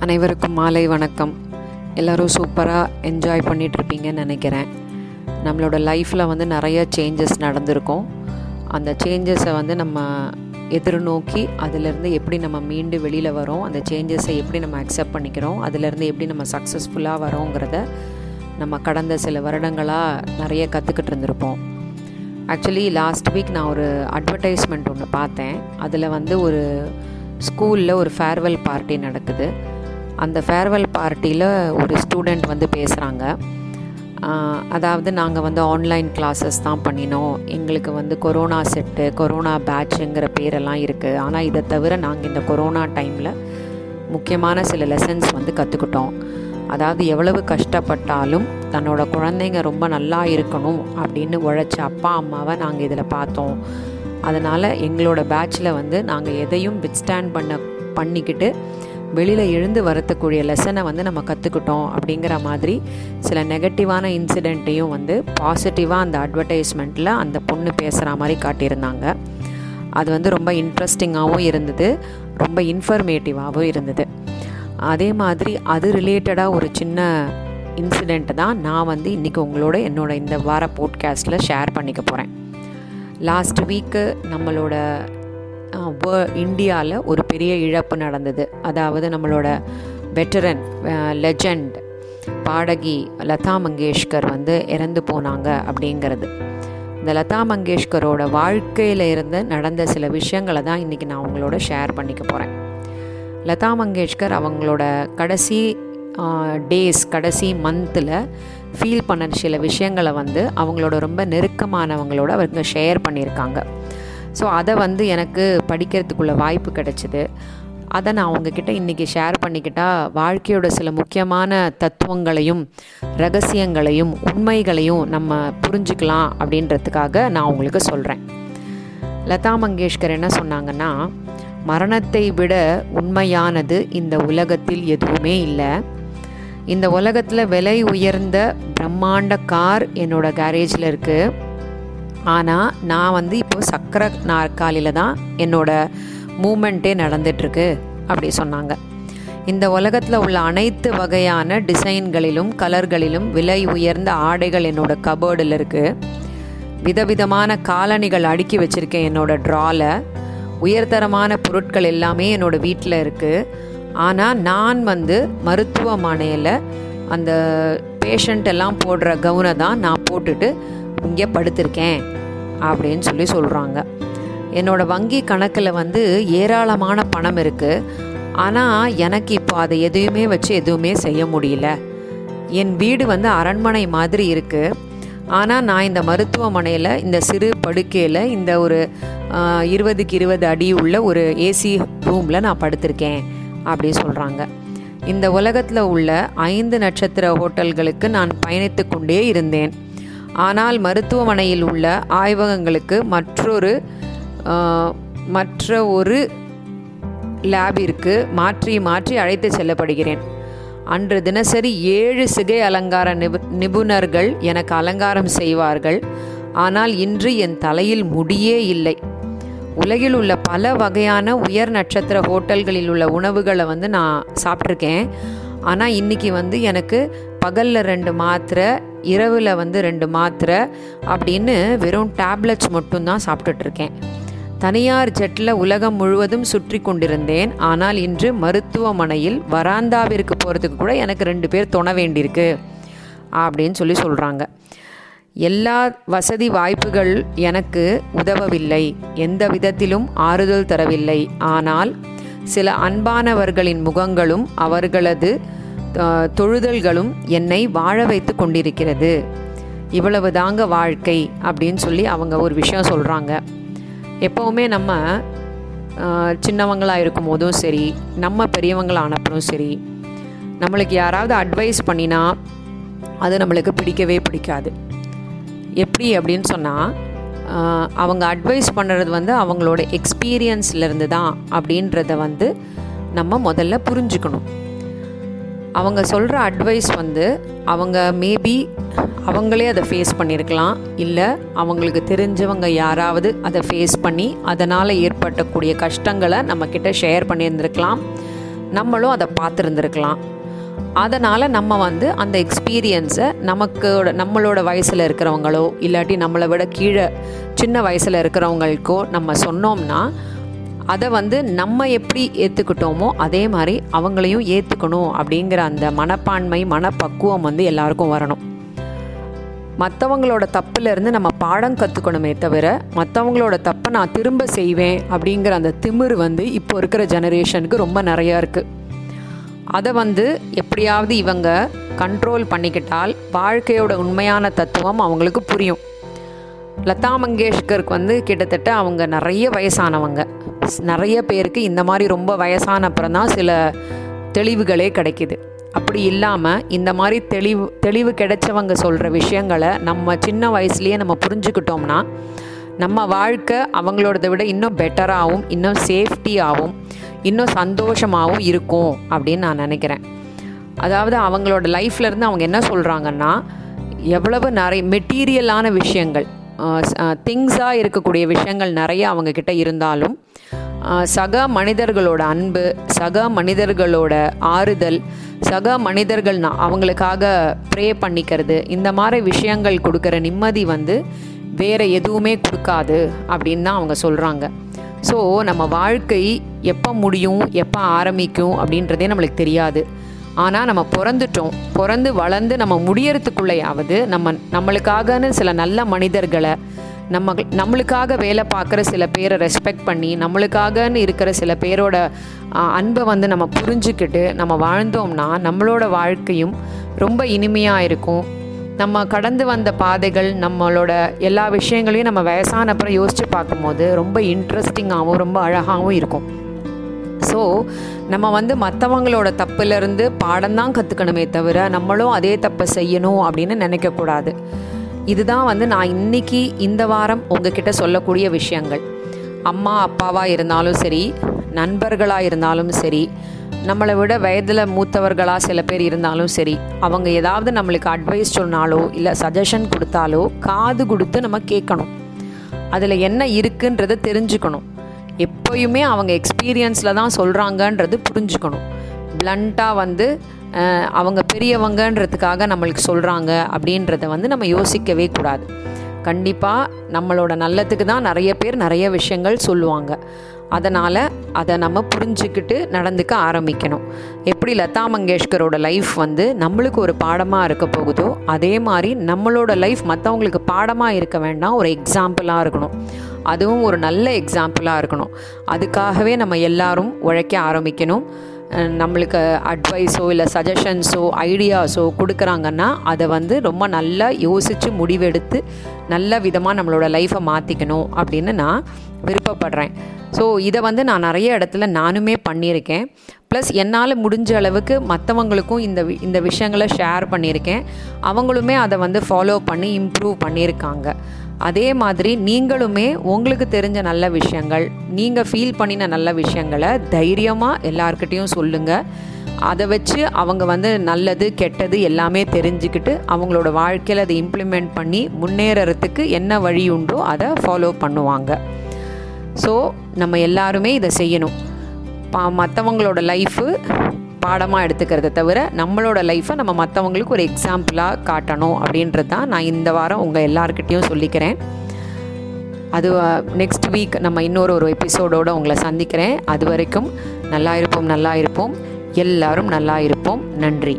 அனைவருக்கும் மாலை வணக்கம். எல்லோரும் சூப்பராக என்ஜாய் பண்ணிகிட்ருப்பீங்கன்னு நினைக்கிறேன். நம்மளோட லைஃப்பில் வந்து நிறைய சேஞ்சஸ் நடந்திருக்கும். அந்த சேஞ்சஸை வந்து நம்ம எதிர்நோக்கி அதிலேருந்து எப்படி நம்ம மீண்டு வெளியில் வரோம் அந்த சேஞ்சஸை எப்படி நம்ம அக்செப்ட் பண்ணிக்கிறோம் அதிலேருந்து எப்படி நம்ம சக்ஸஸ்ஃபுல்லாக வரோங்கிறத நம்ம கடந்த சில வருடங்களாக நிறைய கற்றுக்கிட்டு இருந்திருப்போம். ஆக்சுவலி லாஸ்ட் வீக் நான் ஒரு அட்வர்டைஸ்மெண்ட் ஒன்று பார்த்தேன். அதில் வந்து ஒரு ஸ்கூலில் ஒரு ஃபேர்வெல் பார்ட்டி நடக்குது. அந்த ஃபேர்வெல் பார்ட்டியில் ஒரு ஸ்டூடெண்ட் வந்து பேசுகிறாங்க அதாவது நாங்கள் வந்து ஆன்லைன் கிளாஸஸ் தான் பண்ணினோம். எங்களுக்கு வந்து கொரோனா செட்டு கொரோனா பேட்சுங்கிற பேரெல்லாம் இருக்குது ஆனால் இதை தவிர நாங்கள் இந்த கொரோனா டைமில் முக்கியமான சில லெசன்ஸ் வந்து கற்றுக்கிட்டோம் அதாவது எவ்வளவு கஷ்டப்பட்டாலும் தன்னோட குழந்தைங்க ரொம்ப நல்லா இருக்கணும் அப்படின்னு உழைச்ச அப்பா அம்மாவை நாங்கள் இதில் பார்த்தோம். அதனால் எங்களோட பேட்சில் வந்து நாங்கள் எதையும் வித்ஸ்டாண்ட் பண்ண பண்ணிக்கிட்டு வெளியில் எழுந்து வரத்துக்கூடிய லெசனை வந்து நம்ம கற்றுக்கிட்டோம் அப்படிங்கிற மாதிரி சில நெகட்டிவான இன்சிடெண்ட்டையும் வந்து பாசிட்டிவாக அந்த அட்வர்டைஸ்மெண்ட்டில் அந்த பொண்ணு பேசுகிற மாதிரி காட்டியிருந்தாங்க. அது வந்து ரொம்ப இன்ட்ரெஸ்டிங்காகவும் இருந்தது. ரொம்ப இன்ஃபர்மேட்டிவாகவும் இருந்தது. அதே மாதிரி அது ரிலேட்டடாக ஒரு சின்ன இன்சிடெண்ட் தான் நான் வந்து இன்றைக்கி உங்களோட என்னோட இந்த வார போட்காஸ்ட்டில் ஷேர் பண்ணிக்க போகிறேன் லாஸ்ட் வீக்கு நம்மளோட இந்தியாவில் ஒரு பெரிய இழப்பு நடந்தது. அதாவது நம்மளோட வெட்டரன் லெஜண்ட் பாடகி லதா மங்கேஷ்கர் வந்து இறந்து போனாங்க அப்படிங்கிறது. இந்த லதா மங்கேஷ்கரோட வாழ்க்கையில் இருந்து நடந்த சில விஷயங்களை தான் இன்றைக்கி நான் உங்களோட ஷேர் பண்ணிக்க போகிறேன் லதா மங்கேஷ்கர் அவங்களோட கடைசி டேஸ் கடைசி மந்தில் ஃபீல் பண்ண சில விஷயங்களை வந்து அவங்களோட ரொம்ப நெருக்கமானவங்களோட அவங்க ஷேர் பண்ணியிருக்காங்க. ஸோ அதை வந்து எனக்கு படிக்கிறதுக்குள்ள வாய்ப்பு கிடைச்சிது. அதை நான் உங்ககிட்ட இன்றைக்கி ஷேர் பண்ணிக்கிட்டால் வாழ்க்கையோட சில முக்கியமான தத்துவங்களையும் ரகசியங்களையும் உண்மைகளையும் நம்ம புரிஞ்சுக்கலாம் அப்படின்றதுக்காக நான் உங்களுக்கு சொல்கிறேன் லதா மங்கேஷ்கர் என்ன சொன்னாங்கன்னா மரணத்தை விட உண்மையானது இந்த உலகத்தில் எதுவுமே இல்லை. இந்த உலகத்தில் விலை உயர்ந்த பிரம்மாண்ட கார் என்னோடய கேரேஜில் இருக்குது ஆனால் நான் வந்து இப்போ சக்கர நாற்காலியில் தான் என்னோட மூமெண்ட்டே நடந்துட்டுருக்கு அப்படி சொன்னாங்க. இந்த உலகத்தில் உள்ள அனைத்து வகையான டிசைன்களிலும் கலர்களிலும் விலை உயர்ந்த ஆடைகள் என்னோட கபோர்டில் இருக்குது விதவிதமான காலணிகள் அடுக்கி வச்சுருக்கேன் என்னோட ட்ராவில் உயர்தரமான பொருட்கள் எல்லாமே என்னோடய வீட்டில் இருக்குது ஆனால் நான் வந்து மருத்துவமனையில் அந்த பேஷண்ட் எல்லாம் போடுற கவுனை தான் நான் போட்டுட்டு இங்கே படுத்திருக்கேன் அப்படின்னு சொல்லி சொல்கிறாங்க என்னோடய வங்கி கணக்கில் வந்து ஏராளமான பணம் இருக்குது ஆனால் எனக்கு இப்போ அதை எதையுமே வச்சு எதுவுமே செய்ய முடியல. என் வீடு வந்து அரண்மனை மாதிரி இருக்குது ஆனால் நான் இந்த மருத்துவமனையில் இந்த சிறு படுக்கையில் இந்த ஒரு இருபதுக்கு இருபது அடி உள்ள ஒரு ஏசி ரூமில் நான் படுத்திருக்கேன் அப்படி சொல்கிறாங்க இந்த உலகத்தில் உள்ள ஐந்து நட்சத்திர ஹோட்டல்களுக்கு நான் பயணித்து கொண்டே இருந்தேன். ஆனால் மருத்துவமனையில் உள்ள ஆய்வகங்களுக்கு மற்றொரு மற்ற ஒரு லேபிற்கு மாற்றி மாற்றி அழைத்து செல்லப்படுகிறேன். அன்று தினசரி ஏழு சிகை அலங்கார நிபு நிபுணர்கள் எனக்கு அலங்காரம் செய்வார்கள். ஆனால் இன்று என் தலையில் முடியே இல்லை. உலகில் உள்ள பல வகையான உயர் நட்சத்திர ஹோட்டல்களில் உள்ள உணவுகளை வந்து நான் சாப்பிட்ருக்கேன் ஆனால் இன்றைக்கி வந்து எனக்கு பகலில் ரெண்டு மாத்திரை இரவில் வந்து ரெண்டு மாத்திரை அப்படின்னு வெறும் டேப்லெட்ஸ் மட்டும்தான் சாப்பிட்டுட்ருக்கேன். தனியார் ஜெட்டில் உலகம் முழுவதும் சுற்றி கொண்டிருந்தேன். ஆனால் இன்று மருத்துவமனையில் வராந்தாவிற்கு போகிறதுக்கு கூட எனக்கு ரெண்டு பேர் தொண வேண்டியிருக்கு அப்படின்னு சொல்லி சொல்கிறாங்க எல்லா வசதி வாய்ப்புகள் எனக்கு உதவவில்லை. எந்த விதத்திலும் ஆறுதல் தரவில்லை. ஆனால் சில அன்பானவர்களின் முகங்களும் அவர்களது தொழுதல்களும் என்னை வாழ வைத்து கொண்டிருக்கிறது. இவ்வளவு தாங்க வாழ்க்கை அப்படின்னு சொல்லி அவங்க ஒரு விஷயம் சொல்கிறாங்க எப்போவுமே நம்ம சின்னவங்களாக இருக்கும் போதும் சரி நம்ம பெரியவங்களானப்படும் சரி நம்மளுக்கு யாராவது அட்வைஸ் பண்ணினா அது நம்மளுக்கு பிடிக்கவே பிடிக்காது. எப்படி அப்படின்னு சொன்னால் அவங்க அட்வைஸ் பண்ணுறது வந்து அவங்களோட எக்ஸ்பீரியன்ஸ்லேருந்து தான் அப்படின்றத வந்து நம்ம முதல்ல புரிஞ்சுக்கணும். அவங்க சொல்கிற அட்வைஸ் வந்து அவங்க மேபி அவங்களே அதை ஃபேஸ் பண்ணியிருக்கலாம் இல்லை அவங்களுக்கு தெரிஞ்சவங்க யாராவது அதை ஃபேஸ் பண்ணி அதனால் ஏற்பட்டக்கூடிய கஷ்டங்களை நம்மக்கிட்ட ஷேர் பண்ணியிருந்திருக்கலாம். நம்மளும் அதை பார்த்துருந்துருக்கலாம். அதனால் நம்ம வந்து அந்த எக்ஸ்பீரியன்ஸை நமக்கு நம்மளோட வயசில் இருக்கிறவங்களோ இல்லாட்டி நம்மளை விட கீழே சின்ன வயசில் இருக்கிறவங்களுக்கோ நம்ம சொன்னோம்னா அதை வந்து நம்ம எப்படி ஏற்றுக்கிட்டோமோ அதே மாதிரி அவங்களையும் ஏற்றுக்கணும் அப்படிங்கிற அந்த மனப்பான்மை மனப்பக்குவம் வந்து எல்லாருக்கும் வரணும். மற்றவங்களோட தப்புலேருந்து நம்ம பாடம் கற்றுக்கணுமே தவிர மற்றவங்களோட தப்பை நான் திரும்ப செய்வேன் அப்படிங்கிற அந்த திமிரு வந்து இப்போ இருக்கிற ஜெனரேஷனுக்கு ரொம்ப நிறையா இருக்குது அதை வந்து எப்படியாவது இவங்க கண்ட்ரோல் பண்ணிக்கிட்டால் வாழ்க்கையோட உண்மையான தத்துவம் அவங்களுக்கு புரியும். லதா மங்கேஷ்கருக்கு வந்து கிட்டத்தட்ட அவங்க நிறைய வயசானவங்க. நிறைய பேருக்கு இந்த மாதிரி ரொம்ப வயசான அப்புறம் தான் சில தெளிவுகளே கிடைக்கிது. அப்படி இல்லாமல் இந்த மாதிரி தெளிவு தெளிவு கிடைச்சவங்க சொல்கிற விஷயங்களை நம்ம சின்ன வயசுலேயே நம்ம புரிஞ்சுக்கிட்டோம்னா நம்ம வாழ்க்கை அவங்களோடத விட இன்னும் பெட்டராகவும் இன்னும் சேஃப்டியாகவும் இன்னும் சந்தோஷமாகவும் இருக்கும் அப்படின்னு நான் நினைக்கிறேன். அதாவது அவங்களோட லைஃப்லேருந்து அவங்க என்ன சொல்கிறாங்கன்னா எவ்வளவு நிறைய மெட்டீரியலான விஷயங்கள் திங்ஸாக இருக்கக்கூடிய விஷயங்கள் நிறைய அவங்கக்கிட்ட இருந்தாலும் சக மனிதர்களோட அன்பு சக மனிதர்களோட ஆறுதல் சக மனிதர்கள் அவங்களுக்காக ப்ரே பண்ணிக்கிறது இந்த மாதிரி விஷயங்கள் கொடுக்குற நிம்மதி வந்து வேறு எதுவுமே கொடுக்காது அப்படின்னு தான் அவங்க சொல்கிறாங்க ஸோ நம்ம வாழ்க்கை எப்போ முடியும் எப்போ ஆரம்பிக்கும் அப்படின்றதே நம்மளுக்கு தெரியாது. ஆனால் நம்ம பிறந்துட்டோம். பிறந்து வளர்ந்து நம்ம முடியறதுக்குள்ளேயாவது நம்ம நம்மளுக்காகன்னு சில நல்ல மனிதர்களை நம்ம நம்மளுக்காக வேலை பார்க்குற சில பேரை ரெஸ்பெக்ட் பண்ணி நம்மளுக்காகன்னு இருக்கிற சில பேரோட அன்பை வந்து நம்ம புரிஞ்சுக்கிட்டு நம்ம வாழ்ந்தோம்னா நம்மளோட வாழ்க்கையும் ரொம்ப இனிமையாக இருக்கும். நம்ம கடந்து வந்த பாதைகள் நம்மளோட எல்லா விஷயங்களையும் நம்ம வயசானப்புறம் யோசித்து பார்க்கும்போது ரொம்ப இன்ட்ரெஸ்டிங்காகவும் ரொம்ப அழகாகவும் இருக்கும். ஸோ நம்ம வந்து மற்றவங்களோட தப்புலேருந்து பாடம் தான் கற்றுக்கணுமே தவிர நம்மளும் அதே தப்பை செய்யணும் அப்படின்னு நினைக்கக்கூடாது. இதுதான் வந்து நான் இன்னைக்கு இந்த வாரம் உங்ககிட்ட சொல்லக்கூடிய விஷயங்கள். அம்மா அப்பாவாக இருந்தாலும் சரி நண்பர்களாக இருந்தாலும் சரி நம்மளை விட வயதில் மூத்தவர்களாக சில பேர் இருந்தாலும் சரி அவங்க ஏதாவது நம்மளுக்கு அட்வைஸ் சொன்னாலோ இல்லை சஜஷன் கொடுத்தாலோ காது கொடுத்து நம்ம கேட்கணும். அதில் என்ன இருக்குன்றதை தெரிஞ்சுக்கணும். எப்போயுமே அவங்க எக்ஸ்பீரியன்ஸில் தான் சொல்கிறாங்கன்றது புரிஞ்சுக்கணும். பிளண்ட்டாக வந்து அவங்க பெரியவங்கன்றதுக்காக நம்மளுக்கு சொல்கிறாங்க அப்படின்றத வந்து நம்ம யோசிக்கவே கூடாது. கண்டிப்பாக நம்மளோட நல்லதுக்கு தான் நிறைய பேர் நிறைய விஷயங்கள் சொல்லுவாங்க. அதனால் அதை நம்ம புரிஞ்சுக்கிட்டு நடந்துக்க ஆரம்பிக்கணும். எப்படி லதா மங்கேஷ்கரோட லைஃப் வந்து நம்மளுக்கு ஒரு பாடமாக இருக்க போகுதோ அதே மாதிரி நம்மளோட லைஃப் மற்றவங்களுக்கு பாடமாக இருக்க வேண்டாம் ஒரு எக்ஸாம்பிளாக இருக்கணும். அதுவும் ஒரு நல்ல எக்ஸாம்பிளாக இருக்கணும். அதுக்காகவே நம்ம எல்லாரும் உழைக்க ஆரம்பிக்கணும். நம்மளுக்கு அட்வைஸோ இல்லை சஜஷன்ஸோ ஐடியாஸோ கொடுக்குறாங்கன்னா அதை வந்து ரொம்ப நல்லா யோசித்து முடிவெடுத்து நல்ல விதமாக நம்மளோட லைஃப்பை மாற்றிக்கணும் அப்படின்னு நான் விருப்பப்படுறேன். ஸோ இதை வந்து நான் நிறைய இடத்துல நானுமே பண்ணியிருக்கேன். ப்ளஸ் என்னால் முடிஞ்ச அளவுக்கு மற்றவங்களுக்கும் இந்த இந்த விஷயங்களை ஷேர் பண்ணியிருக்கேன். அவங்களுமே அதை வந்து ஃபாலோ பண்ணி இம்ப்ரூவ் பண்ணியிருக்காங்க. அதே மாதிரி நீங்களுமே உங்களுக்கு தெரிஞ்ச நல்ல விஷயங்கள் நீங்கள் ஃபீல் பண்ணின நல்ல விஷயங்களை தைரியமாக எல்லாருக்கிட்டேயும் சொல்லுங்கள் அதை வச்சு அவங்க வந்து நல்லது கெட்டது எல்லாமே தெரிஞ்சுக்கிட்டு அவங்களோட வாழ்க்கையில் அதை இம்ப்ளிமெண்ட் பண்ணி முன்னேறத்துக்கு என்ன வழி உண்டோ அதை ஃபாலோ பண்ணுவாங்க. ஸோ நம்ம எல்லாருமே இதை செய்யணும். பா மற்றவங்களோட லைஃபு பாடமாக எடுத்துக்கிறத தவிர நம்மளோட லைஃப்பை நம்ம மற்றவங்களுக்கு ஒரு எக்ஸாம்பிளாக காட்டணும் அப்படின்றது தான் நான் இந்த வாரம் உங்கள் எல்லாருக்கிட்டேயும் சொல்லிக்கிறேன். அது நெக்ஸ்ட் வீக் நம்ம இன்னொரு ஒரு எபிசோடோடு உங்களை சந்திக்கிறேன். அது வரைக்கும் நல்லா இருப்போம் நல்லா இருப்போம். எல்லாரும் நல்லா இருப்போம். நன்றி.